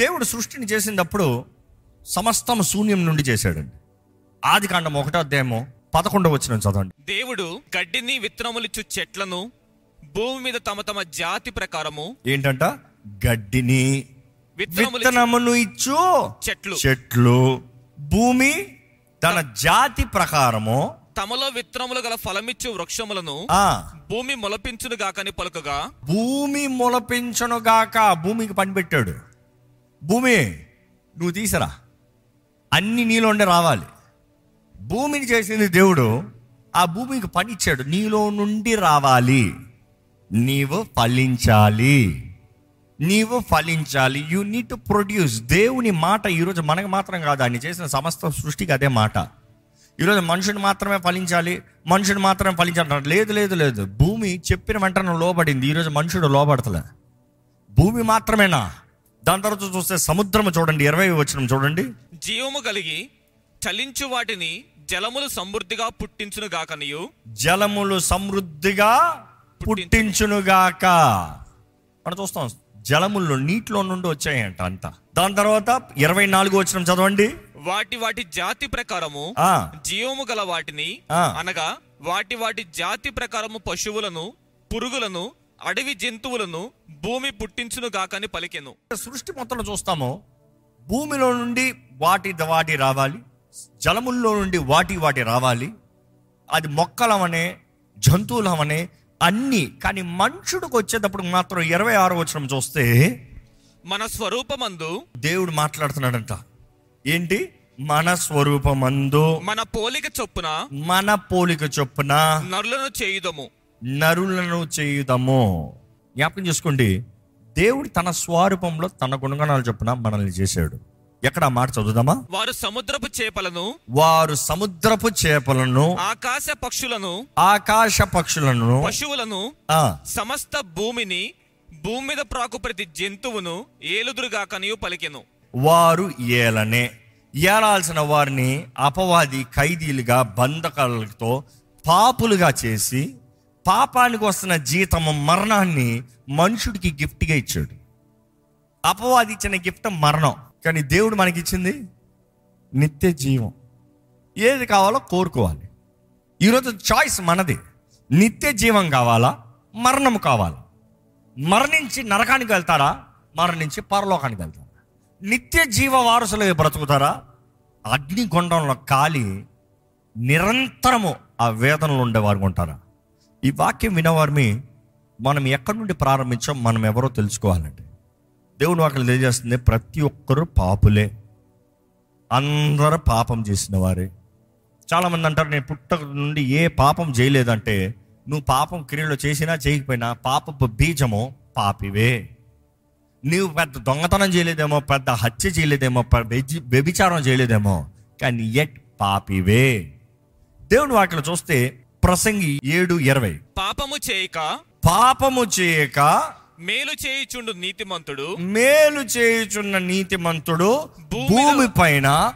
దేవుడు సృష్టిని చేసినప్పుడు సమస్తం శూన్యం నుండి చేశాడండి. ఆది కాండం ఒకటో అధ్యాయము పదకొండవ వచ్చిన చదవండి. దేవుడు గడ్డిని విత్తనములిచ్చు చెట్లను భూమి మీద తమ తమ జాతి ప్రకారము ఏంటంట? గడ్డిని విత్తనములు ఇచ్చు చెట్లు. చెట్లు. భూమి తన జాతి ప్రకారము తమలో విత్తనములు గల ఫలమిచ్చు వృక్షములను ఆ. భూమి మొలపించును గాకని పలుకగా భూమి మొలపించను గాక భూమికి పని పెట్టాడు భూమి నువ్వు తీసరా. అన్ని నీలోండే రావాలి. భూమిని చేసింది దేవుడు. ఆ భూమికి పని ఇచ్చాడు నీలో నుండి రావాలి. నీవు ఫలించాలి. నీవు ఫలించాలి. యు నీడ్ టు ప్రొడ్యూస్ దేవుని మాట ఈరోజు మనకు మాత్రం కాదు. ఆయన చేసిన సమస్త సృష్టికి అదే మాట. ఈరోజు మనుషుని మాత్రమే ఫలించాలి. మనుషుని మాత్రమే ఫలించాలి. లేదు లేదు లేదు. భూమి చెప్పిన వెంటనే లోబడింది. ఈరోజు మనుషుడు లోబడతలే. భూమి మాత్రమేనా? దాని తర్వాత చూస్తే సముద్రము చూడండి ఇరవై వచ్చిన చూడండి. జీవము కలిగి చలించు వాటిని జలములు సమృద్ధిగా పుట్టించును గాకనియు జలములు సమృద్ధిగా పుట్టించునుగాక. మనం చూస్తాం జలముల్లో నీటిలో నుండి వచ్చాయంట అంత. దాని తర్వాత ఇరవై నాలుగు వచ్చిన చదవండి. వాటి వాటి జాతి ప్రకారము జీవము గల వాటిని. అనగా వాటి వాటి జాతి ప్రకారము పశువులను పురుగులను అడవి జంతువులను భూమి పుట్టించును గాకని పలికెను. సృష్టి మొత్తంలో చూస్తాము భూమిలో నుండి వాటి వాటి రావాలి జలముల్లో నుండి వాటి వాటి రావాలి అది మొక్కలమనే జంతువులమనే అన్నీ. కానీ మనుషుడికి వచ్చేటప్పుడు మాత్రం ఇరవై ఆరో వచ్చిన చూస్తే మన స్వరూపమందు దేవుడు మాట్లాడుతున్నాడంట. ఏంటి? మన స్వరూపమందు. మన పోలిక చొప్పున మన పోలిక చొప్పున నరులను చేయుదము. నరులను చేయుదము. జ్ఞాపకం చేసుకోండి. దేవుడు తన స్వరూపంలో తన గుణగణాలు చొప్పున మనల్ని చేశాడు. ఎక్కడ మాట చదువుదామా? వారు సముద్రపు చేపలను వారు సముద్రపు చేపలను ఆకాశ పక్షులను ఆకాశ పక్షులను పశువులను ఆ, సమస్త భూమిని భూమి మీద ప్రాకు ప్రతి జంతువును ఏలుదురుగాకనియు పలికెను. వారు ఏలనే. ఏలాల్సిన వారిని అపవాది ఖైదీలుగా బంధకాలతో పాపులుగా చేసి పాపానికి వస్తున్న జీతము మరణాన్ని మనుషుడికి గిఫ్ట్గా ఇచ్చాడు. అపవాది ఇచ్చిన గిఫ్ట్ మరణం. కానీ దేవుడు మనకి ఇచ్చింది నిత్య జీవం. ఏది కావాలో కోరుకోవాలి. ఈరోజు చాయిస్ మనది. నిత్య జీవం కావాలా? మరణం కావాలా? మరణించి నరకానికి వెళ్తారా? మరణించి పరలోకానికి వెళ్తారా? నిత్య జీవ వారసులు బ్రతుకుతారా? అగ్నిగుండంలో కాలి నిరంతరము ఆ వేదనలు ఉండేవారు ఉంటారా? ఈ వాక్యం వినవారిని మనం ఎక్కడి నుండి ప్రారంభించాం మనం ఎవరో తెలుసుకోవాలండి. దేవుని వాక్యం తెలియజేస్తుంది ప్రతి ఒక్కరూ పాపులే. అందరూ పాపం చేసిన వారే. చాలామంది అంటారు నేను పుట్టక నుండి ఏ పాపం చేయలేదంటే నువ్వు పాపం క్రియలు చేసినా చేయకపోయినా పాపపు బీజము పాపివే. నువ్వు పెద్ద దొంగతనం చేయలేదేమో పెద్ద హత్య చేయలేదేమో పెద్ద వ్యభిచారం చేయలేదేమో కానీ ఎట్ పాపివే. దేవుని వాటిలో చూస్తే ప్రసంగి ఏడు ఇరవై. పాపము చేయక పాపము చేయక మేలు చేయుచుండు నీతిమంతుడు. మేలు చేయుచున్న నీతిమంతుడు భూమి పైన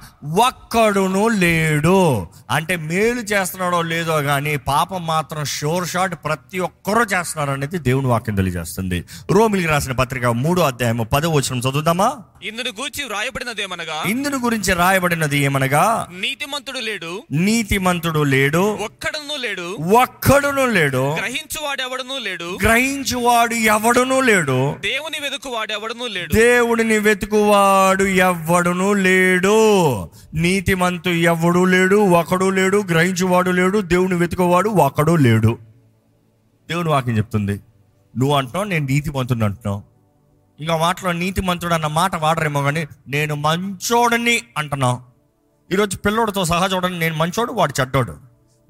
ఒక్కడును లేడు. అంటే మేలు చేస్తున్నాడో లేదో కానీ పాపం మాత్రం షోర్ షాట్ ప్రతి ఒక్కరూ చేస్తున్నారు అనేది దేవుని వాక్యం తెలియజేస్తుంది. రోమిలికి రాసిన పత్రిక మూడో అధ్యాయము పదో వచనం చదువుదామా? ఇందును గూర్చి వ్రాయబడినదేమనగా ఇందుని గురించి రాయబడినది ఏమనగా? నీతిమంతుడు లేడు. నీతిమంతుడు లేడు. ఒక్కడను లేడు. ఒక్కడును లేడు. గ్రహించువాడెవడనూ లేడు. గ్రహించువాడు ఎవడును లేడు. దేవుని వెదుకు వాడెవడనూ లేడు. దేవుడిని వెతుకువాడు ఎవ్వడును లేడు. నీతిమంతు ఎవడు లేడు ఒకడు లేడు గ్రహించువాడు లేడు దేవుని వెతుకువాడు ఒకడు లేడు. దేవుని వాక్యం చెప్తుంది. నువ్వు అంటున్నావు నేను నీతిమంతుడు అంటున్నావు. ఇంకా మాటలో నీతిమంతుడు అన్న మాట వాడరేమో కానీ నేను మంచోడని అంటున్నావు. ఈరోజు పిల్లోడితో సహా చూడండి నేను మంచోడు వాడు చెడ్డోడు.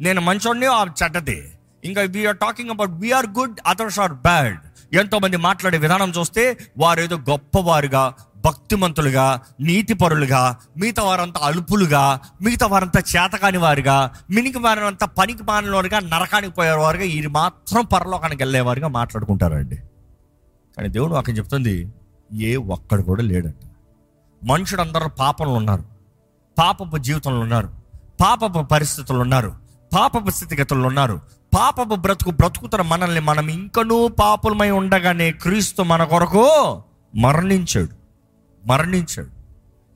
నేను మంచోడిని ఆ చెడ్డది. ఇంకా we are talking about we are good others are bad ఎంతోమంది మాట్లాడే విధానం చూస్తే వారు ఏదో గొప్పవారుగా భక్తిమంతులుగా నీతిపరులుగా మిగతా వారంతా అలుపులుగా మిగతా వారంతా చేతకాని వారుగా మినికి వారంతా పనికి మానినవారుగా నరకానికి పోయేవారుగా వీరు మాత్రం పరలోకానికి వెళ్ళేవారుగా మాట్లాడుకుంటారండి. కానీ దేవుడు అక్కడ చెప్తుంది ఏ ఒక్కడు కూడా లేడంట మనుషుడు అందరూ పాపంలో ఉన్నారు. పాపపు జీవితంలో ఉన్నారు. పాపపు పరిస్థితులు ఉన్నారు. పాపపు స్థితిగతుల్లో ఉన్నారు. పాపపు బ్రతుకు బ్రతుకుతున్న మనల్ని మనం ఇంకనూ పాపులమై ఉండగానే క్రీస్తు మన కొరకు మరణించాడు. మరణించాడు.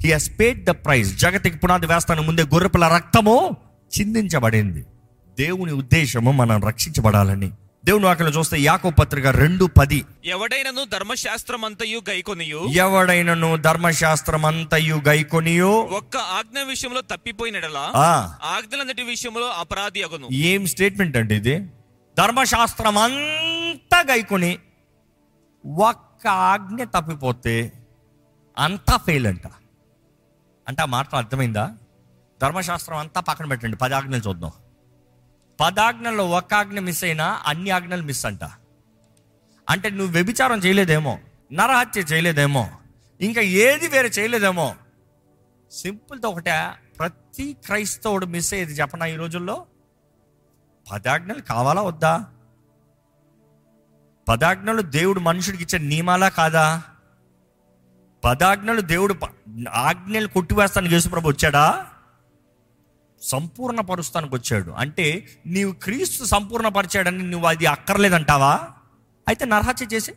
He has paid the price జగతికి పునాది వేస్తాను ముందే గొర్రెపిల్ల రక్తము చిందించబడింది. దేవుని ఉద్దేశము మనం రక్షించబడాలని. దేవుని వాక్యలో చూస్తే యాకో పత్రిక రెండు పది. ఎవడైనను ధర్మశాస్త్రమంతయు గైకొనియు? ఎవడైనను ధర్మశాస్త్రం అంతయు గైకొనియో? ఒక్క ఆజ్ఞ విషయంలో తప్పిపోయినడలా? ఆ, ఆజ్ఞలన్నిటి విషయంలో అపరాధి అగును. ఏం స్టేట్మెంట్ అండి ఇది? ధర్మశాస్త్రం అంతా గైకొని ఒక్క ఆజ్ఞ తప్పిపోతే అంతా ఫెయిల్ అంట. అంటే ఆ మాట అర్థమైందా? ధర్మశాస్త్రం అంతా పక్కన పెట్టండి పది ఆజ్ఞలు చూద్దాం. పదాజ్ఞల్లో ఒక ఆజ్ఞ మిస్ అయినా అన్ని ఆజ్ఞలు మిస్ అంట. అంటే నువ్వు వ్యభిచారం చేయలేదేమో నరహత్య చేయలేదేమో ఇంకా ఏది వేరే చేయలేదేమో. సింపుల్తో ఒకటే ప్రతి క్రైస్తవుడు మిస్ అయ్యేది చెప్పనా ఈ రోజుల్లో? పదాజ్ఞలు కావాలా వద్దా? పదాజ్ఞలు దేవుడు మనుషుడికి ఇచ్చే నియమాలా కాదా? పదాజ్ఞలు దేవుడు ఆజ్ఞలు ఆజ్ఞలు కొట్టివేస్తానికి యేసుప్రభు వచ్చాడా? సంపూర్ణ పరుస్తానికి వచ్చాడు అంటే నీవు క్రీస్తు సంపూర్ణపరిచాడని నువ్వు అది అక్కర్లేదంటావా? అయితే నరహత్య చేసి?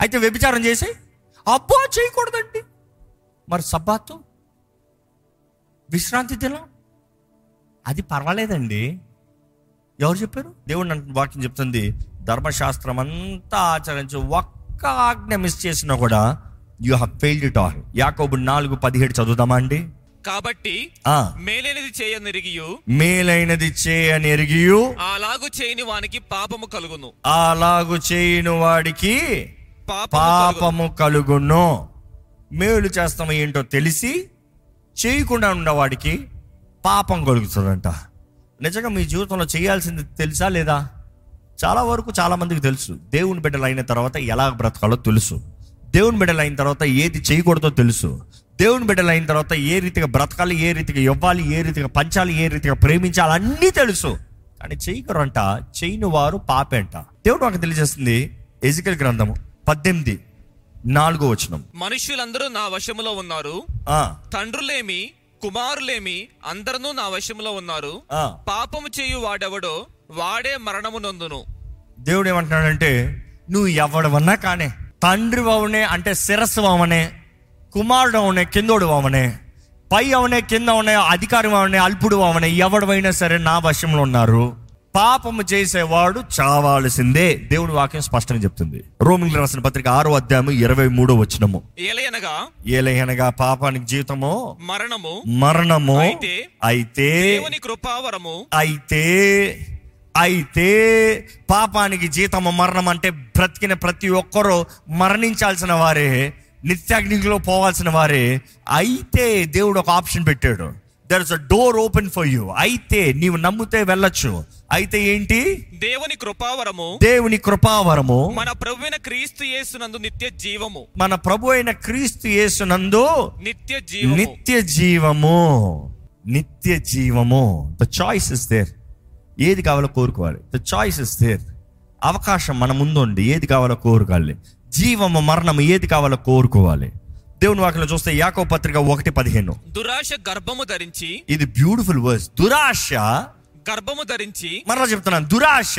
అయితే వ్యభిచారం చేసి? అబ్బో చేయకూడదండి. మరి సబ్బాతు? విశ్రాంతి దినం? అది పర్వాలేదండి. ఎవరు చెప్పారు? దేవుడు నన్ను వాక్యం చెప్తుంది. ధర్మశాస్త్రం అంతా ఆచరించి ఒక్క ఆజ్ఞ మిస్ చేసినా కూడా you have failed it all. యాకోబు నాలుగు పదిహేడు చదువుదామా అండి? కాబట్టి మేలేనిది చేయనిరిగియు. మేలైనది చేయని ఎరిగియు అలాగు చేయని వానికి పాపము కలుగును. అలాగు చేయని వాడికి పాపము కలుగును. పాపము కలుగును. మేలు చేస్తాము ఏంటో తెలిసి చేయకుండా ఉన్నవాడికి పాపం కలుగుతుందంట. నిజంగా మీ జీవితంలో చేయాల్సింది తెలుసా లేదా? చాలా వరకు చాలా మందికి తెలుసు. దేవుని బిడ్డలు అయిన తర్వాత ఎలా బ్రతకాలో తెలుసు. దేవుని బిడ్డలు అయిన తర్వాత ఏది చేయకూడదో తెలుసు. దేవుని బిడ్డలు అయిన తర్వాత ఏ రీతిగా బ్రతకాలి ఏ రీతిగా ఇవ్వాలి ఏ రీతిగా పంచాలి ఏ రీతిగా ప్రేమించాలి అన్నీ తెలుసు. కానీ చేయకరంట చేయని వారు పాపే అంట దేవుడు మాకు తెలియజేస్తుంది ఎజికల్ గ్రంథము పద్దెనిమిది నాలుగో వచనం. మనుష్యులందరూ నా వశములో ఉన్నారు. తండ్రులేమి కుమారులేమి అందరూ నా వశములో ఉన్నారు. పాపము చేయు వాడెవడో వాడే మరణము నొందును. దేవుడు ఏమంటున్నాడంటే నువ్వు ఎవడవన్నా కానే తండ్రి అవనే అంటే శిరస్సు అవనే కుమారుడు అవనే కిందోడు అవనే పై అవనే కింద అవనే అధికారి అవనే అల్పుడు అవనే ఎవడవైనా సరే నా వశంలో ఉన్నారు. పాపము చేసేవాడు చావాల్సిందే. దేవుని వాక్యం స్పష్టంగా చెప్తుంది. రోమిల్ రాసిన పత్రిక ఆరో అధ్యాయము ఇరవై మూడో వచ్చినము ఏలయనగా ఏలయనగా పాపానికి జీవితము మరణము మరణము అయితే అయితే దేవుని కృపావరము అయితే అయితే పాపానికి జీతము మరణం అంటే బ్రతికిన ప్రతి ఒక్కరూ మరణించాల్సిన వారే. నిత్యాగ్నిలో పోవాల్సిన వారే అయితే దేవుడు ఒక ఆప్షన్ పెట్టాడు. There is a door open for you అయితే నీవు నమ్మితే వెళ్ళొచ్చు. అయితే ఏంటి? దేవుని కృపావరము దేవుని కృపావరము. మన ప్రభువైన క్రీస్తు యేసునందు నిత్య జీవము. మన ప్రభు అయిన క్రీస్తు యేసునందు నిత్య జీవము. నిత్య జీవము. నిత్య జీవము. ద చాయిస్ ఇస్ దేర్ ఏది కావాలో కోరుకోవాలి. ద చాయిస్ ఇస్ దేర్ అవకాశం మన ముందు ఉంది. ఏది కావాలో కోరుకోవాలి. జీవము మరణము ఏది కావాలో కోరుకోవాలి. దేవుని వాక్యలో చూస్తే యాకో పత్రిక ఒకటి పదిహేను. దురాశ గర్భము ధరించి ఇది బ్యూటిఫుల్ వర్స్ దురాశ గర్భము ధరించి మరలా చెప్తున్నాను. దురాశ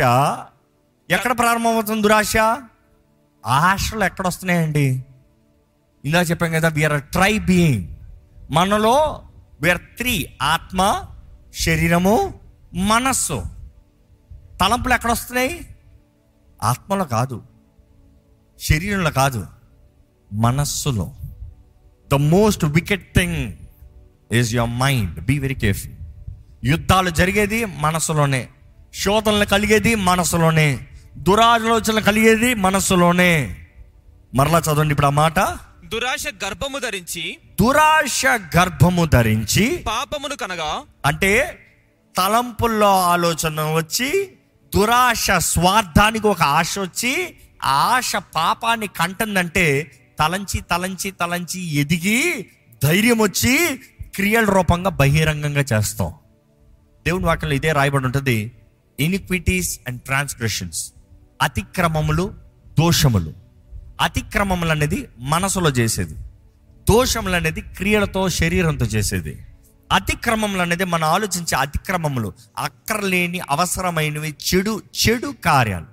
ఎక్కడ ప్రారంభమవుతుంది దురాశ? ఆశలు ఎక్కడ వస్తున్నాయండి? ఇందా చెప్పాం కదా వీఆర్ ట్రై బీయింగ్ మనలో వీఆర్ త్రీ ఆత్మ శరీరము మనస్సు. తలంపులు ఎక్కడ వస్తున్నాయి? ఆత్మలో కాదు. శరీరంలో కాదు మనస్సులో. The most wicked thing is your mind be very careful యుద్ధాలు జరిగేది మనసులోనే శోధనలు కలిగేది మనసులోనే దురాలోచనలు కలిగేది మనసులోనే మరలా చదవండి ఇప్పుడు ఆ మాట. దురాశ గర్భము ధరించి దురాశ గర్భము ధరించి పాపమును కనగా అంటే తలంపుల్లో ఆలోచన వచ్చి దురాశ స్వార్థానికి ఒక ఆశ వచ్చి ఆ ఆశ పాపాన్ని కంటుందంటే తలంచి తలంచి తలంచి ఎదిగి ధైర్యం వచ్చి క్రియల రూపంగా బహిరంగంగా చేస్తాం. దేవుని వాక్యంలో ఇదే రాయబడి ఉంటుంది. ఇనిక్విటీస్ అండ్ ట్రాన్స్గ్రెషన్స్ అతిక్రమములు దోషములు. అతిక్రమములు అనేది మనసులో చేసేది. దోషములు అనేది క్రియలతో శరీరంతో చేసేది. అతిక్రమములు అనేది మనం ఆలోచించే అతిక్రమములు. అక్కర్లేని అవసరమైనవి చెడు చెడు కార్యాలు.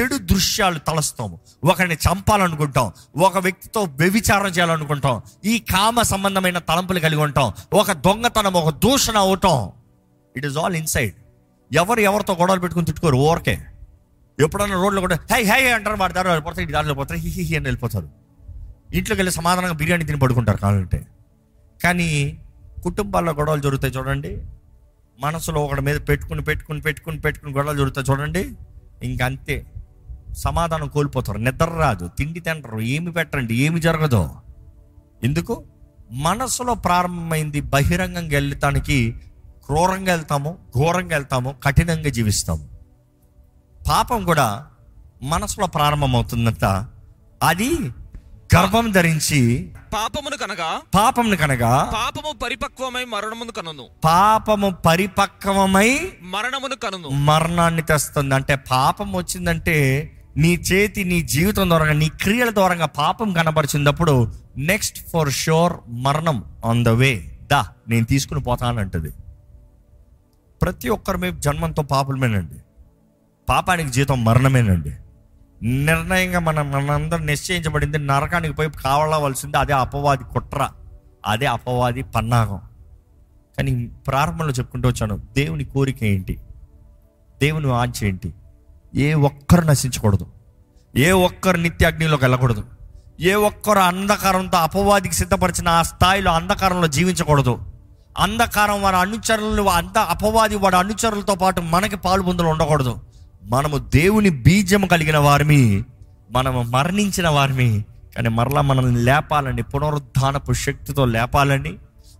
చెడు దృశ్యాలు తలస్తాము. ఒకరిని చంపాలనుకుంటాం. ఒక వ్యక్తితో వ్యభిచారం చేయాలనుకుంటాం. ఈ కామ సంబంధమైన తలంపులు కలిగి ఉంటాం. ఒక దొంగతనం ఒక దూషణ అవటం ఇట్ ఈస్ ఆల్ ఇన్సైడ్ ఎవరు ఎవరితో గొడవలు పెట్టుకుని తిట్టుకోరు? ఓరకే ఎప్పుడన్నా రోడ్లో కూడా హై హై అంటారు వాడతారు వెళ్ళిపోతారు ఇటు దారిలో పోతారు హి హి హి అని వెళ్ళిపోతారు. ఇంట్లోకి వెళ్ళి సమాధానంగా బిర్యానీ తిని పడుకుంటారు కావాలంటే. కానీ కుటుంబాల్లో గొడవలు జరుగుతాయి చూడండి. మనసులో ఒకటి మీద పెట్టుకుని పెట్టుకుని పెట్టుకుని పెట్టుకుని గొడవలు జరుగుతాయి చూడండి. ఇంకంతే. సమాధానం కోల్పోతారు. నిద్ర రాదు. తిండి తింటారు ఏమి పెట్టండి ఏమి జరగదు. ఎందుకు? మనసులో ప్రారంభమైంది బహిరంగంగా వెళ్ళటానికి క్రూరంగా వెళ్తాము ఘోరంగా వెళ్తాము కఠినంగా జీవిస్తాము. పాపం కూడా మనసులో ప్రారంభమవుతుందంట. అది గర్భం ధరించి పాపమును కనగా పాపంని కనగా పాపము పరిపక్వమై మరణమును కనును. పాపము పరిపక్వమై మరణమును కనును. మరణాన్ని తెస్తుంది. అంటే పాపం వచ్చిందంటే నీ చేతి నీ జీవితం ద్వారా నీ క్రియల ద్వారా పాపం కనపరిచినప్పుడు నెక్స్ట్ ఫర్ షూర్ మరణం ఆన్ ద వే దా నేను తీసుకుని పోతానంటది ప్రతి ఒక్కరి మీద జన్మంతో పాపమేనండి పాపానికి జీతం మరణమేనండి. నిర్ణయంగా మనం మనందరం నిశ్చయించబడింది నరకానికి పోయి కావాలవలసింది అదే అపవాది కుట్ర అదే అపవాది పన్నాగం. కానీ ప్రారంభంలో చెప్పుకుంటూ వచ్చాను దేవుని కోరిక ఏంటి? దేవుని ఆంచ ఏంటి? ఏ ఒక్కరు నశించకూడదు. ఏ ఒక్కరు నిత్యాగ్నిలోకి వెళ్ళకూడదు. ఏ ఒక్కరు అంధకారంతో అపవాదికి సిద్ధపరిచిన ఆ స్థాయిలో అంధకారంలో జీవించకూడదు. అంధకారం వారి అనుచరులు అంత అపవాది వాడి అనుచరులతో పాటు మనకి పాలు పొందులు ఉండకూడదు. మనము దేవుని బీజము కలిగిన వారిమి మనము మరణించిన వారిమి కానీ మరలా మనల్ని లేపాలని పునరుద్ధానపు శక్తితో లేపాలని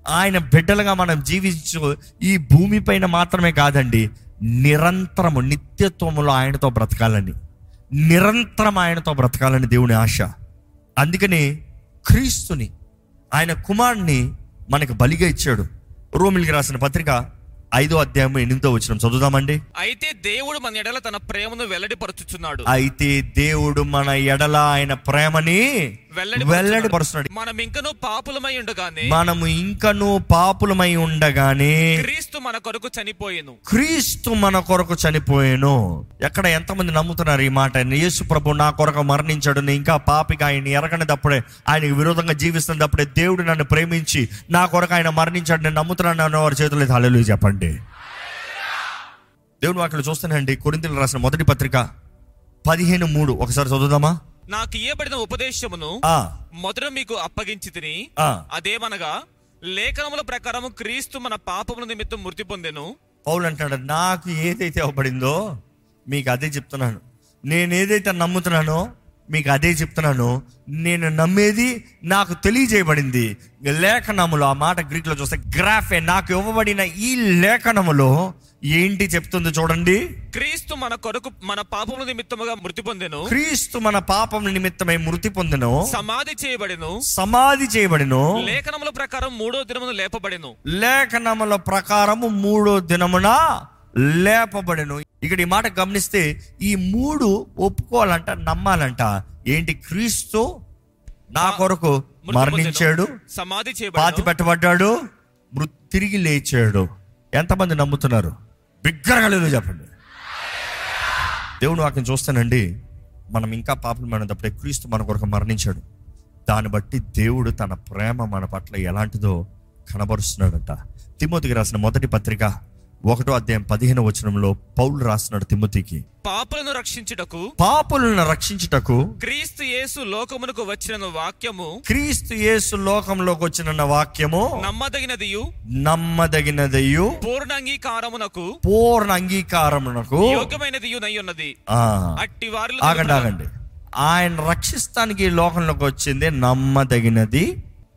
ఆయన బిడ్డలుగా మనం జీవించు ఈ భూమిపైన మాత్రమే కాదండి నిరంతరము నిత్యత్వములో ఆయనతో బ్రతకాలని నిరంతరం ఆయనతో బ్రతకాలని దేవుని ఆశ. అందుకని క్రీస్తుని ఆయన కుమారుని మనకు బలిగా ఇచ్చాడు. రోమిలికి రాసిన పత్రిక ఐదో అధ్యాయం ఎనిమిదో వచ్చిన చదువుదామండి. అయితే దేవుడు మన ఎడల తన ప్రేమను వెల్లడిపరచుచున్నాడు. అయితే దేవుడు మన ఎడల ఆయన ప్రేమని వెల్లడిపరుస్తున్నాడు మనం ఇంకనూ పాపులమై ఉండగానే మనము ఇంకను పాపులమై ఉండగానే క్రీస్తు మన కొరకు చనిపోయేను. క్రీస్తు మన కొరకు చనిపోయాను. ఎక్కడ ఎంతమంది నమ్ముతున్నారు ఈ మాట యేసు ప్రభు నా కొరకు మరణించాడు. నేను ఇంకా పాపిగా ఆయన ఎరగనిదప్పుడే ఆయనకి విరోధంగా జీవిస్తున్నప్పుడే దేవుడు నన్ను ప్రేమించి నా కొరకు ఆయన మరణించాడు. నేను నమ్ముతున్నాను అన్న వారి చేతులు హల్లెలూయా చెప్పండి. దేవుడు వాక్యం చూస్తానండి కొరింతలు రాసిన మొదటి పత్రిక పదిహేను మూడు. ఒకసారి చదువుదామా? నాకు ఇయ్యబడిన ఉపదేశమును మొదట మీకు అప్పగించి తిని అదేమనగా లేఖనముల ప్రకారము క్రీస్తు మన పాపముల నిమిత్తం మృతి పొందెను. పౌలు అంటాడు నాకు ఏదైతే అవ్వబడిందో మీకు అదే చెప్తున్నాను. నేను ఏదైతే నమ్ముతున్నానో మీకు అదే చెప్తున్నాను. నేను నమ్మేది నాకు తెలియజేయబడింది. లేఖనములో ఆ మాట గ్రీక్లో చూస్తే గ్రాఫే నాకు ఇవ్వబడిన ఈ లేఖనములో ఏంటి చెప్తుంది చూడండి. క్రీస్తు మన కొరకు మన పాపముల నిమిత్తముగా మృతి పొందెను. క్రీస్తు మన పాపం నిమిత్తమై మృతి పొందెను. సమాధి చేయబడెను. సమాధి చేయబడిను. లేఖనముల ప్రకారం మూడో దినమును లేపబడెను. లేఖనముల ప్రకారము మూడో దినమున లేపబడెను. ఇక్కడ ఈ మాట గమనిస్తే ఈ మూడు ఒప్పుకోవాలంట నమ్మాలంట. ఏంటి? క్రీస్తు నా కొరకు మరణించాడు సమాధి పాతి పెట్టబడ్డాడు తిరిగి లేచాడు. ఎంతమంది నమ్ముతున్నారు? బిగ్గరగలేదు చెప్పండి. దేవుని వాక్యం చూస్తానండి. మనం ఇంకా పాపం మనదప్పుడే క్రీస్తు మన కొరకు మరణించాడు. దాన్ని బట్టి దేవుడు తన ప్రేమ మన పట్ల ఎలాంటిదో కనబరుస్తున్నాడంట. తిమోతికి రాసిన మొదటి పత్రిక ఒకటో అధ్యాయం పదిహేను వచనంలో పౌలు రాస్తున్నాడు తిమోతికి. పాపులను రక్షించుటకు పాపులను రక్షించుటకు క్రీస్తు యేసు లోకమునకు వచ్చిన వాక్యము క్రీస్తు యేసు లోకంలోకి వచ్చిన వాక్యము నమ్మదగినదియు నమ్మదగినదయు పూర్ణ అంగీకారమునకు పూర్ణ అంగీకారమునకు యోగ్యమైనదియు నై ఉన్నది ఆ, అట్టి వారిలో ఆగండి ఆగండి. ఆయన రక్షిస్తానికి లోకంలోకి వచ్చింది నమ్మదగినది.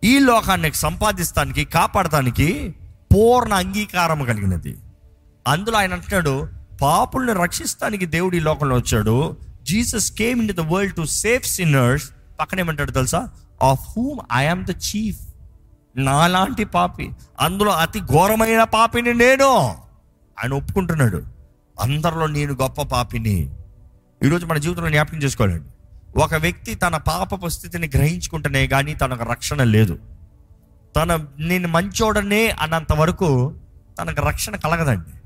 ఈ లోకాన్ని సంపాదిస్తానికి కాపాడటానికి పూర్ణ అంగీకారం కలిగినది. అందులో ఆయన అంటున్నాడు పాపుల్ని రక్షిస్తానికి దేవుడు ఈ లోకంలో వచ్చాడు. Jesus came in the world to save sinners పక్కనేమంటాడు తెలుసా? Of whom I am the chief నాలాంటి పాపి అందులో అతి ఘోరమైన పాపిని నేను. ఆయన ఒప్పుకుంటున్నాడు అందరిలో నేను గొప్ప పాపిని. ఈరోజు మన జీవితంలో జ్ఞాపకం చేసుకోవాలండి. ఒక వ్యక్తి తన పాపపు స్థితిని గ్రహించుకుంటేనే కానీ తనకు రక్షణ లేదు. తన నేను మంచోడనే అన్నంత వరకు తనకు రక్షణ కలగదండి.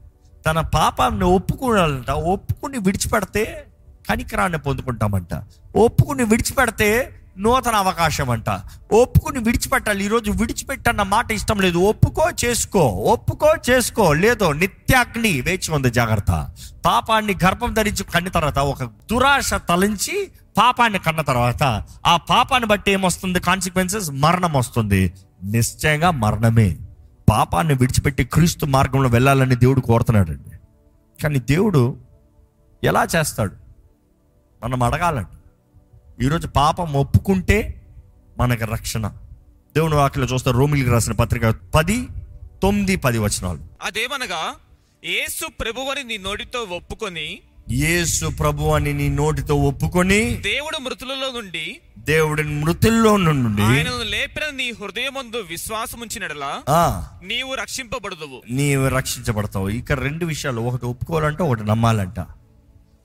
తన పాపాన్ని ఒప్పుకోవాలంట ఒప్పుకుని విడిచిపెడితే కనికరాన్ని పొందుకుంటామంట. ఒప్పుకుని విడిచిపెడితే నూతన అవకాశం అంట ఒప్పుకుని విడిచిపెట్టాలి. ఈరోజు విడిచిపెట్టన్న మాట ఇష్టం లేదు. ఒప్పుకో చేసుకో. ఒప్పుకో చేసుకో. లేదో నిత్యాగ్ని వేచి ఉంది జాగ్రత్త. పాపాన్ని గర్భం ధరించి కన్న తర్వాత ఒక దురాశ తలంచి పాపాన్ని కన్న తర్వాత ఆ పాపాన్ని బట్టి ఏమొస్తుంది? కాన్సిక్వెన్సెస్ మరణం వస్తుంది. నిశ్చయంగా మరణమే. పాపాన్ని విడిచిపెట్టి క్రీస్తు మార్గంలో వెళ్ళాలని దేవుడు కోరుతున్నాడండి. కానీ దేవుడు ఎలా చేస్తాడు? మనం అడగాలండి. ఈరోజు పాపం ఒప్పుకుంటే మనకి రక్షణ. దేవుని వాక్యలో చూస్తే రోమిలికి రాసిన పత్రిక పది తొమ్మిది పది వచనాలు. అదేమనగా యేసు ప్రభువని నీ నోటితో ఒప్పుకొని యేసు ప్రభు అని నీ నోటితో ఒప్పుకొని దేవుడు మృతులలో నుండి దేవుడిని మృతుల్లో నుండి ఆయనను లేపిన నీ హృదయమందు విశ్వాసముంచినడలా నీవు రక్షింపబడదువు. నీవు రక్షించబడతావు. ఇక్కడ రెండు విషయాలు ఒకటి ఒప్పుకోవాలంటే ఒకటి నమ్మాలంట.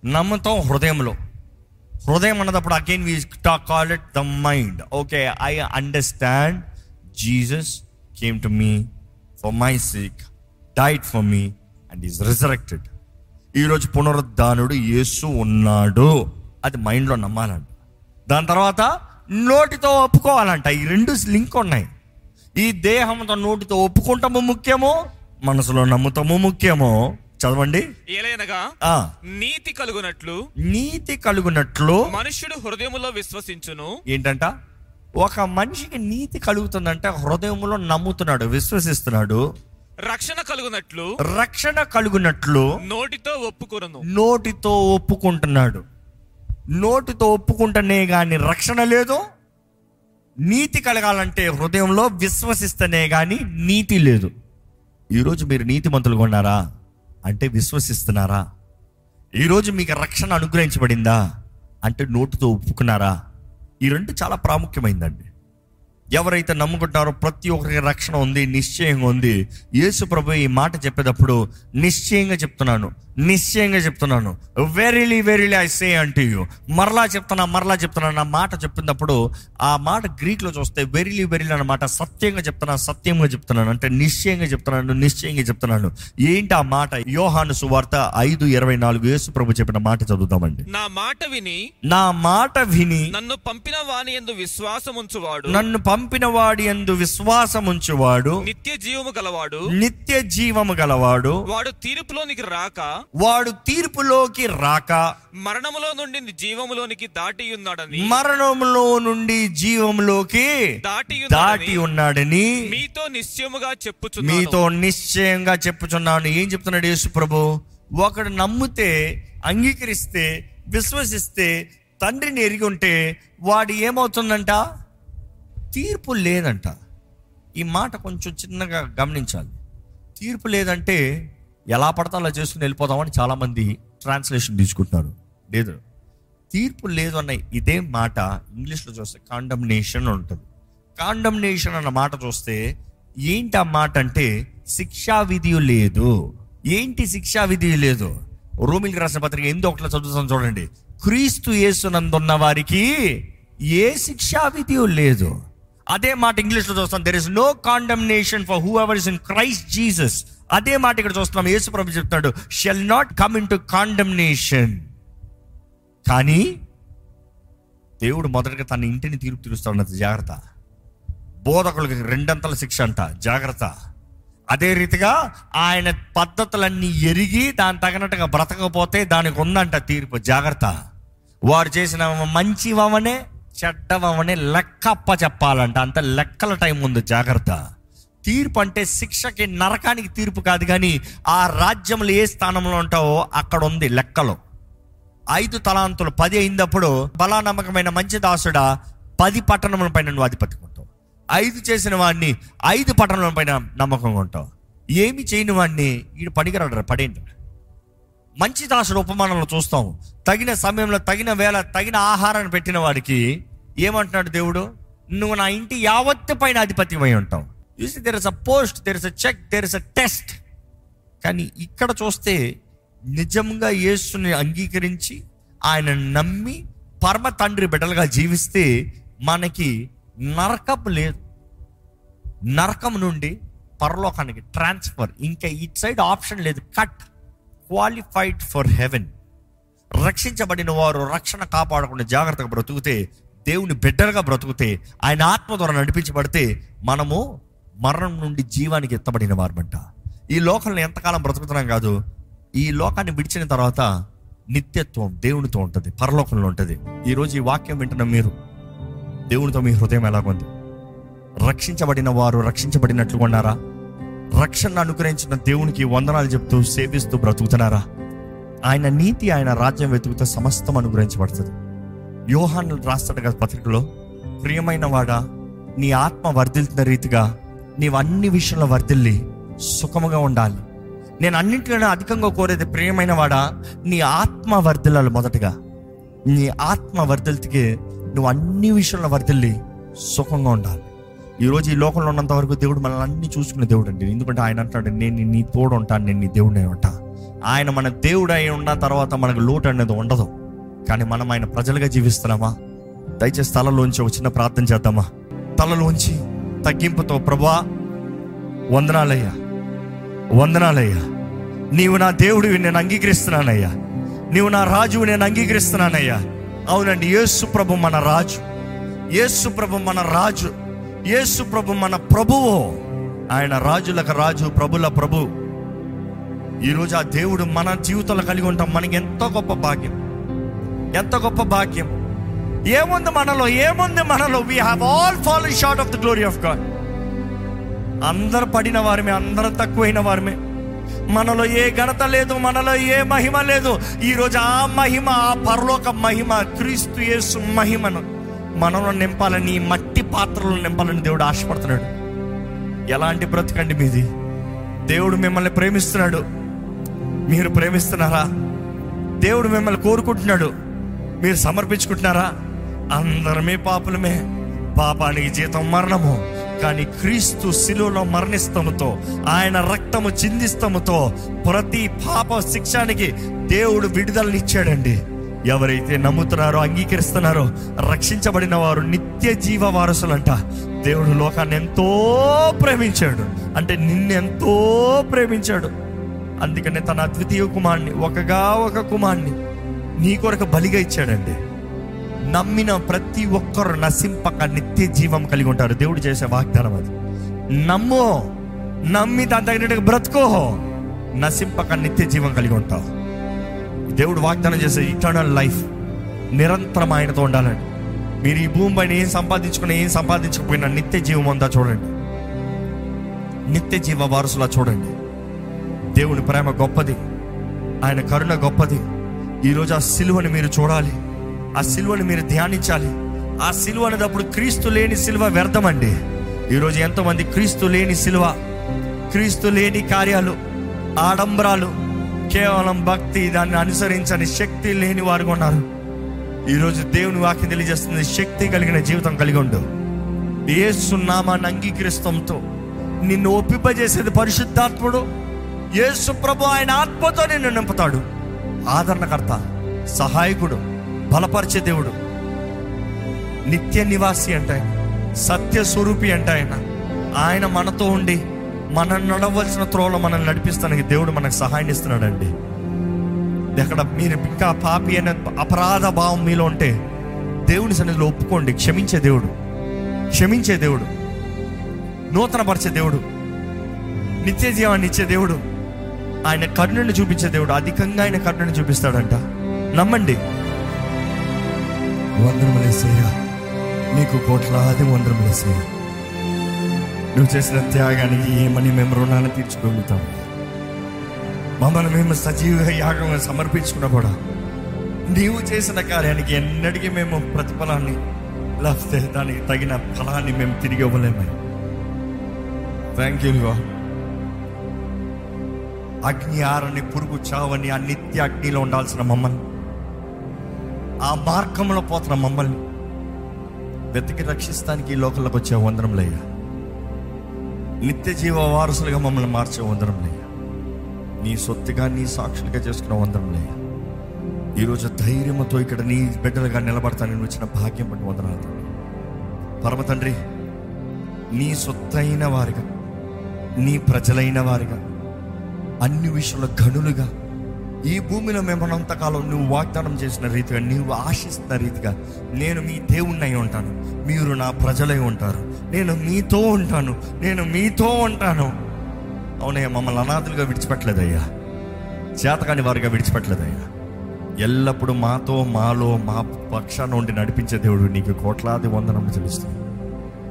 నమ్మతం హృదయంలో. హృదయం అన్నదప్పుడు again we call it the mind okay I understand Jesus came to me for my sake died for me and is resurrected ఈరోజు పునరుద్ధానుడు యేసు ఉన్నాడు. అది మైండ్లో నమ్మాలంట. దాని తర్వాత నోటితో ఒప్పుకోవాలంట. ఈ రెండు లింక్ ఉన్నాయి. ఈ దేహంతో నోటితో ఒప్పుకుంటాము ముఖ్యమో మనసులో నమ్ముతాము ముఖ్యమో. చదవండి. ఏలైనగా నీతి కలుగునట్లు నీతి కలుగునట్లు మనుష్యుడు హృదయములో విశ్వసించును. ఏంటంట? ఒక మనిషికి నీతి కలుగుతుందంటే హృదయంలో నమ్ముతున్నాడు విశ్వసిస్తున్నాడు. రక్షణ కలుగునట్లు రక్షణ కలుగునట్లు నోటితో ఒప్పుకొనును. నోటితో ఒప్పుకుంటున్నాడు. నోటితో ఒప్పుకుంటేనే కానీ రక్షణ లేదు నీతి కలగాలంటే హృదయంలో విశ్వసిస్తేనే కానీ నీతి లేదు. ఈరోజు మీరు నీతిమంతులుగా కొన్నారా? అంటే విశ్వసిస్తున్నారా? ఈరోజు మీకు రక్షణ అనుగ్రహించబడిందా? అంటే నోటితో ఒప్పుకున్నారా? ఈ రెండు చాలా ప్రాముఖ్యమైందండి. ఎవరైతే నమ్ముకుంటారో ప్రతి ఒక్కరికి రక్షణ ఉంది నిశ్చయంగా ఉంది. యేసు ప్రభు ఈ మాట చెప్పేటప్పుడు నిశ్చయంగా చెప్తున్నాను నిశ్చయంగా చెప్తున్నాను. వెరీలీ వెరీలీ ఐ సే అంటే యూ మరలా చెప్తున్నా మరలా చెప్తున్నాను నా మాట చెప్పినప్పుడు ఆ మాట గ్రీక్లో చూస్తే వెరీలీ వెరీలీ అన్నమాట సత్యంగా చెప్తున్నాను సత్యంగా చెప్తున్నాను. అంటే నిశ్చయంగా చెప్తున్నాను నిశ్చయంగా చెప్తున్నాను. ఏంటి ఆ మాట? యోహాను సువార్త ఐదు ఇరవై నాలుగు యేసు ప్రభు చెప్పిన మాట చదువుతామండి నా మాట విని నా మాట విని నన్ను పంపిన వాని ఎందు విశ్వాసముంచువాడు. నన్ను పంపిన వాడి ఎందు విశ్వాసముంచువాడు నిత్య జీవము గలవాడు నిత్య జీవము గలవాడు వాడు తీర్పులోనికి రాక వాడు తీర్పులోకి రాక మరణములో నుండి జీవములోనికి దాటి ఉన్నాడని మరణంలో నుండి జీవంలోకి దాటి దాటి ఉన్నాడని మీతో నిశ్చయముగా చెప్పుచున్నాను. మీతో నిశ్చయంగా చెప్పుచున్నాను. ఏం చెప్తున్నాడు యేసు ప్రభు? ఒకడు నమ్మితే అంగీకరిస్తే విశ్వసిస్తే తండ్రిని ఎరిగి ఉంటే వాడు ఏమవుతుందంట? తీర్పు లేదంట. ఈ మాట కొంచెం చిన్నగా గమనించాలి. తీర్పు లేదంటే ఎలా పడతా అలా చేసుకుని వెళ్ళిపోదామని చాలామంది ట్రాన్స్లేషన్ తీసుకుంటున్నారు. లేదు. తీర్పు లేదు అన్న ఇదే మాట ఇంగ్లీష్లో చూస్తే కాండమ్నేషన్ ఉంటుంది. కాండమ్నేషన్ అన్న మాట చూస్తే ఏంటి ఆ మాట అంటే శిక్షా విధి లేదు. ఏంటి శిక్షా విధి లేదు? రోమిల్కి రాసిన పత్రిక ఎనిమిది ఒకటి చదువుతాను చూడండి. క్రీస్తు యేసునందున్న వారికి ఏ శిక్షా విధి లేదు. అదే మాట ఇంగ్లీష్లో చూస్తాం. There is no condemnation for whoever is in Christ Jesus అదే మాట ఇక్కడ చూస్తున్నాం. యేసు ప్రభు చెప్తాడు shall not come in to condemnation కానీ దేవుడు మొదటగా తన ఇంటిని తీర్పు తీరుస్తాడు జాగ్రత్త. బోధకులకి రెండంతల శిక్ష అంట. జాగ్రత్త. అదే రీతిగా ఆయన పద్ధతులన్నీ ఎరిగి దాని తగినట్టుగా బ్రతకపోతే దానికి ఉందంట తీర్పు. జాగ్రత్త. వారు చేసిన మంచి వమనే చెడ్డవమనే లెక్కప్ప చెప్పాలంట. అంత లెక్కల టైం ఉంది జాగ్రత్త. తీర్పు అంటే శిక్షకి నరకానికి తీర్పు కాదు కానీ ఆ రాజ్యంలో ఏ స్థానంలో ఉంటావో అక్కడ ఉంది లెక్కలో. ఐదు తలాంతులు పది అయినప్పుడు బలా నమ్మకమైన మంచి దాసుడా పది పట్టణముల పైన నువ్వు అధిపతి ఉంటావు ఐదు చేసిన వాడిని ఐదు పట్టణముల పైన నమ్మకంగా ఉంటావు ఏమి చేయని వాడిని ఈ పనికిరాడు పడేంటి మంచి దాసుడు ఉపమానంలో చూస్తాం. తగిన సమయంలో తగిన వేళ తగిన ఆహారాన్ని పెట్టిన వాడికి ఏమంటున్నాడు దేవుడు? నువ్వు నా ఇంటి యావత్తు పైన అధిపతి అయి ఉంటావు. చూసి there is a post there is a check there is a test కానీ ఇక్కడ చూస్తే నిజంగా యేసుని అంగీకరించి ఆయన నమ్మి పరమ తండ్రి బిడ్డలుగా జీవిస్తే మనకి నరకం లేదు. నరకం నుండి పరలోకానికి ట్రాన్స్ఫర్ ఇంకా ఇట్ సైడ్ ఆప్షన్ లేదు. కట్ క్వాలిఫైడ్ ఫర్ హెవెన్ రక్షించబడిన వారు రక్షణ కాపాడకుండా జాగ్రత్తగా బ్రతుకుతే దేవుని బిడ్డలుగా బ్రతుకుతే ఆయన ఆత్మ ద్వారా నడిపించబడితే మనము మరణం నుండి జీవానికి ఎత్తబడిన వారమంట. ఈ లోకంలో ఎంతకాలం బ్రతుకుతున్నాం కాదు ఈ లోకాన్ని విడిచిన తర్వాత నిత్యత్వం దేవునితో ఉంటుంది పరలోకంలో ఉంటుంది. ఈరోజు ఈ వాక్యం వింటున్న మీరు దేవునితో మీ హృదయం ఎలాగుంది? రక్షించబడిన వారు రక్షించబడినట్లు ఉన్నారా? రక్షణ అనుగ్రహించిన దేవునికి వందనాలు చెప్తూ సేవిస్తూ బ్రతుకుతున్నారా? ఆయన నీతి ఆయన రాజ్యం వెతుకుతూ సమస్తం అనుగ్రహించబడుతుంది. యోహాన్ రాస్తాడు కదా పత్రికలో ప్రియమైన వాడా నీ ఆత్మ వర్ధిల్తున్న రీతిగా నీవు అన్ని విషయంలో వర్ధిల్లి సుఖముగా ఉండాలి. నేను అన్నింటిలోనే అధికంగా కోరేది ప్రియమైన వాడా నీ ఆత్మ వర్ధిల్లాలి మొదటగా. నీ ఆత్మ వర్ధిల్తికి నువ్వు అన్ని విషయంలో వర్ధిల్లి సుఖంగా ఉండాలి. ఈరోజు ఈ లోకంలో ఉన్నంత వరకు దేవుడు మనల్ని అన్ని చూసుకునే దేవుడు అండి ఎందుకంటే ఆయన అంటాడు నేను నీ తోడు ఉంటాను నేను నీ దేవుడిని ఉంటా ఆయన మన దేవుడు అయి ఉన్న తర్వాత మనకు లోటు అనేది ఉండదు. కానీ మనం ఆయన ప్రజలుగా జీవిస్తున్నామా? దయచేసి తలలోంచి ఒక చిన్న ప్రార్థన చేద్దామా? తలలోంచి తగ్గింపుతో ప్రభా వందనాలయ్యా వందనాలయ్యా. నీవు నా దేవుడివి నేను అంగీకరిస్తున్నానయ్యా. నీవు నా రాజువు నేను అంగీకరిస్తున్నానయ్యా. అవునండి యేసు ప్రభు మన రాజు యేసు ప్రభు మన రాజు. యేసు ప్రభు మన ప్రభువు. ఆయన రాజులకు రాజు ప్రభుల ప్రభు. ఈరోజు ఆ దేవుడు మన జీవితంలో కలిగి ఉంటాం మనకి ఎంతో గొప్ప భాగ్యం. ఎంత గొప్ప భాగ్యం. ఏముంది మనలో? ఏముంది మనలో? We have all fallen short of the glory of God అందరు పడిన వారమే అందరు తక్కువైన వారమే. మనలో ఏ ఘనత లేదు మనలో ఏ మహిమ లేదు. ఈరోజు ఆ మహిమ ఆ పరలోక మహిమ క్రీస్తు యేసు మహిమను మనలో నింపాలని మట్టి పాత్రలు నింపాలని దేవుడు ఆశపడుతున్నాడు. ఎలాంటి బ్రతకండి మీది? దేవుడు మిమ్మల్ని ప్రేమిస్తున్నాడు. మీరు ప్రేమిస్తున్నారా? దేవుడు మిమ్మల్ని కోరుకుంటున్నాడు. మీరు సమర్పించుకుంటున్నారా? అందరమే పాపులమే. పాపానికి జీతం మరణము. కానీ క్రీస్తు శిలువలో మరణిస్తముతో ఆయన రక్తము చిందిస్తముతో ప్రతి పాప శిక్షానికి దేవుడు విడుదలనిచ్చాడండి. ఎవరైతే నమ్ముతున్నారో అంగీకరిస్తున్నారో రక్షించబడిన వారు నిత్య జీవ వారసులంట. దేవుడు లోకాన్ని ఎంతో ప్రేమించాడు. అంటే నిన్నెంతో ప్రేమించాడు. అందుకనే తన అద్వితీయ కుమార్ని ఒకగా ఒక కుమార్ని నీ కొరకు బలిగా ఇచ్చాడండి. నమ్మిన ప్రతి ఒక్కరు నశింపక నిత్య జీవం కలిగి ఉంటారు. దేవుడు చేసే వాగ్దానం అది. నమ్మో నమ్మి దాని తగినట్టుగా బ్రతుకో. నశింపక నిత్య జీవం కలిగి ఉంటావు. దేవుడు వాగ్దానం చేసే ఇటర్నల్ లైఫ్ నిరంతరం ఆయనతో ఉండాలండి. మీరు ఈ భూమి పైన ఏం సంపాదించుకున్నా ఏం సంపాదించకపోయినా నిత్య జీవం ఉందా చూడండి. నిత్య జీవ వారసులా చూడండి. దేవుని ప్రేమ గొప్పది. ఆయన కరుణ గొప్పది. ఈరోజు ఆ సిలువని మీరు చూడాలి. ఆ సిలువని మీరు ధ్యానించాలి. ఆ సిలువ అనేటప్పుడు క్రీస్తు లేని సిలువ వ్యర్థమండి. ఈరోజు ఎంతోమంది క్రీస్తు లేని సిలువ క్రీస్తు లేని కార్యాలు ఆడంబరాలు కేవలం భక్తి దాన్ని అనుసరించని శక్తి లేని వారు ఉన్నారు. ఈరోజు దేవుని వాక్యం తెలియజేస్తుంది శక్తి కలిగిన జీవితం కలిగి ఉండు. యేసు సున్నామాన్ని అంగీకరిస్తంతో నిన్ను ఒప్పింపజేసేది పరిశుద్ధాత్ముడు. యేసు ప్రభు ఆయన ఆత్మతో నిన్ను నింపుతాడు. ఆదరణకర్త సహాయకుడు బలపరిచే దేవుడు. నిత్య నివాసి అంటే ఆయన సత్య స్వరూపి అంటే ఆయన. ఆయన మనతో ఉండి మనం నడవలసిన త్రోవలో మనల్ని నడిపిస్తానికి దేవుడు మనకు సహాయం ఇస్తున్నాడండి ఎక్కడ మీరు ఇంకా పాపి అనే అపరాధ భావం మీలో ఉంటే దేవుని సన్నిధిలో ఒప్పుకోండి. క్షమించే దేవుడు. క్షమించే దేవుడు. నూతనపరిచే దేవుడు. నిత్య జీవాన్ని ఇచ్చే దేవుడు. ఆయన కరుణను చూపించే దేవుడు. అధికంగా ఆయన కరుణను చూపిస్తాడంట. నమ్మండి. వందరములేసయ్యా నీకు కోట్లాది వందరములేసయ్యా నువ్వు చేసిన త్యాగానికి ఏమని మేము రుణాన్ని తీర్చుకోగలుగుతాం మమ్మల్ని మేము సజీవ యాగంగా సమర్పించుకున్నా కూడా నీవు చేసిన కార్యానికి ఎన్నటికీ మేము ప్రతిఫలాన్ని లేకపోతే దానికి తగిన ఫలాన్ని మేము తిరిగి ఇవ్వలేము. థ్యాంక్ యూ అగ్ని ఆరని పురుగు చావని ఆ నిత్య అగ్నిలో ఉండాల్సిన మమ్మల్ని ఆ మార్గంలో పోతున్న మమ్మల్ని వెతికి రక్షిస్తానికి ఈ లోకంలోకి వచ్చే వందరంలయ్యా నిత్య జీవ వారసులుగా మమ్మల్ని మార్చే వందరంలయ్యా నీ సొత్తుగా నీ సాక్షులుగా చేసుకున్న లే ఈరోజు ధైర్యంతో ఇక్కడ నీ బిడ్డలుగా నిలబడతానని వచ్చిన భాగ్యం పట్టి వందనాలు పరమ తండ్రి నీ సొత్తైన వారిగా నీ ప్రజలైన వారిగా అన్ని విషయంలో గనులుగా ఈ భూమిలో మేమనంతకాలం నువ్వు వాగ్దానం చేసిన రీతిగా నువ్వు ఆశిస్తున్న రీతిగా నేను మీ దేవుణ్ణి ఉంటాను. మీరు నా ప్రజలై ఉంటారు. నేను మీతో ఉంటాను. నేను మీతో ఉంటాను. అవునయ్యా మమ్మల్ని అనాథులుగా విడిచిపెట్టలేదయ్యా. చేతకాని వారిగా విడిచిపెట్టలేదయ్యా. ఎల్లప్పుడూ మాతో మాలో మా పక్షాన ఉండి నడిపించే దేవుడు నీకు కోట్లాది వందనం చెల్లిస్తాను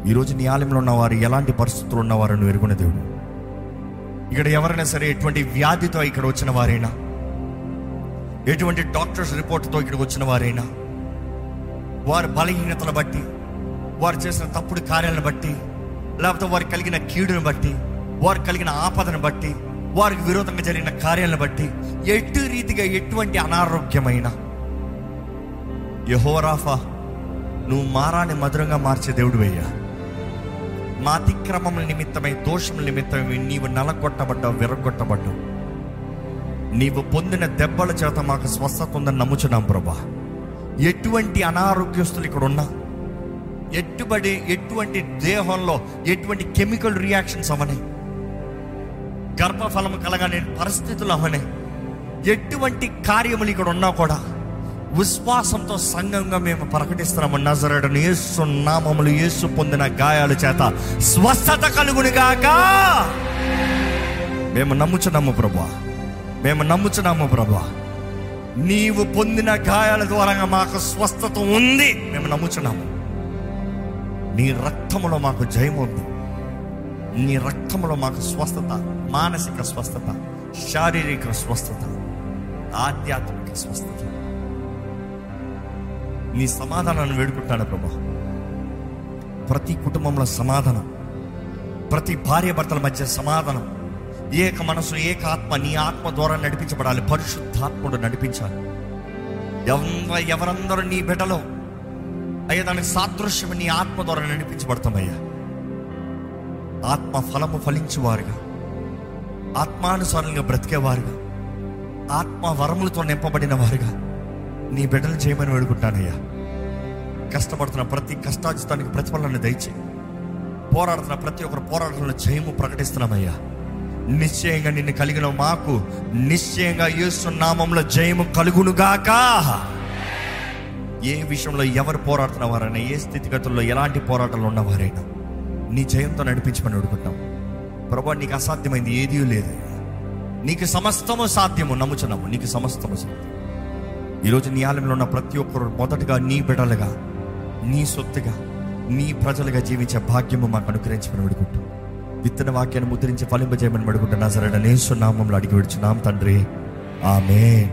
ఈరోజు నీ ఆలయంలో ఉన్నవారు ఎలాంటి పరిస్థితులు ఉన్నవారు నువ్వు ఎరుగునే దేవుడు. ఇక్కడ ఎవరైనా సరే ఎటువంటి వ్యాధితో ఇక్కడ వచ్చిన వారైనా ఎటువంటి డాక్టర్స్ రిపోర్ట్తో ఇక్కడికి వచ్చిన వారైనా వారి బలహీనతను బట్టి వారు చేసిన తప్పుడు కార్యాలను బట్టి లేకపోతే వారికి కలిగిన కీడును బట్టి వారు కలిగిన ఆపదను బట్టి వారికి విరోధంగా జరిగిన కార్యాలను బట్టి ఎటు రీతిగా ఎటువంటి అనారోగ్యమైన యహోరాఫా నువ్వు మారాన్ని మధురంగా మార్చే దేవుడు అయ్యా మా అతిక్రమముల నిమిత్తమై దోషముల నిమిత్తమై నీవు నలగొట్టబడ్డావు విరగొట్టబడ్డావు నీవు పొందిన దెబ్బల చేత మాకు స్వస్థత ఉందని నమ్ముచున్నాం ప్రభా. ఎటువంటి అనారోగ్యస్తులు ఇక్కడ ఉన్నా ఎట్టుబడి ఎటువంటి దేహంలో ఎటువంటి కెమికల్ రియాక్షన్స్ అవనే గర్భఫలం కలగని పరిస్థితులు అవనే ఎటువంటి కార్యములు ఇక్కడ ఉన్నా కూడా విశ్వాసంతో సంఘంగా మేము ప్రకటిస్తున్నాము. నజరడని యేసు నామములు యేసు పొందిన గాయాల చేత స్వస్థత కలుగునిగాక. మేము నమ్ముచున్నాము ప్రభా. మేము నమ్ముచున్నాము ప్రభా. నీవు పొందిన గాయాల ద్వారా మాకు స్వస్థత ఉంది. మేము నమ్ముచున్నాము. నీ రక్తములో మాకు జయం ఉంది. నీ రక్తములో మాకు స్వస్థత మానసిక స్వస్థత శారీరక స్వస్థత ఆధ్యాత్మిక స్వస్థత. నీ సమాధానాన్ని వేడుకుంటాను ప్రభా. ప్రతి కుటుంబంలో సమాధానం ప్రతి భార్య భర్తల మధ్య సమాధానం ఏక మనసు ఏక ఆత్మ నీ ఆత్మ ద్వారా నడిపించబడాలి. పరిశుద్ధాత్ముడు నడిపించాలి. ఎవర ఎవరందరూ నీ బిడ్డలో? అయ్యా దానికి సాదృశ్యం నీ ఆత్మ ద్వారా నడిపించబడతామయ్యా. ఆత్మ ఫలము ఫలించేవారుగా. ఆత్మానుసారంగా బ్రతికేవారుగా. ఆత్మ వరములతో నింపబడిన వారుగా. నీ బిడ్డలు చేయమని వేడుకుంటానయ్యా కష్టపడుతున్న ప్రతి కష్టాజితానికి ప్రతిఫలాన్ని దయచే పోరాడుతున్న ప్రతి ఒక్కరు పోరాటంలో జయము ప్రకటిస్తున్నామయ్యా. నిశ్చయంగా నిన్ను కలిగిన మాకు నిశ్చయంగా యేసు నామంలో జయము కలుగునుగాక. ఏ విషయంలో ఎవరు పోరాడుతున్న వారైనా ఏ స్థితిగతుల్లో ఎలాంటి పోరాటాలు ఉన్నవారైనా నీ జయంతో నడిపించమని అడుగుతాం ప్రభా నీకు అసాధ్యమైంది ఏదీ లేదు. నీకు సమస్తము సాధ్యము నమ్ముచున్నాము. నీకు సమస్తము సాధ్యం. ఈరోజు నీ ఆలయంలో ఉన్న ప్రతి ఒక్కరు మొదటగా నీ బిడలుగా నీ సొత్తుగా నీ ప్రజలుగా జీవించే భాగ్యము మాకు అనుగ్రహించమని అడుగుతాం విత్తన వాక్యాన్ని ముద్రించి ఫలింపజేయమని పడుకుంటున్నా సరే నేసు నామంలో అడిగి విడుచున్నాం తండ్రి. ఆమె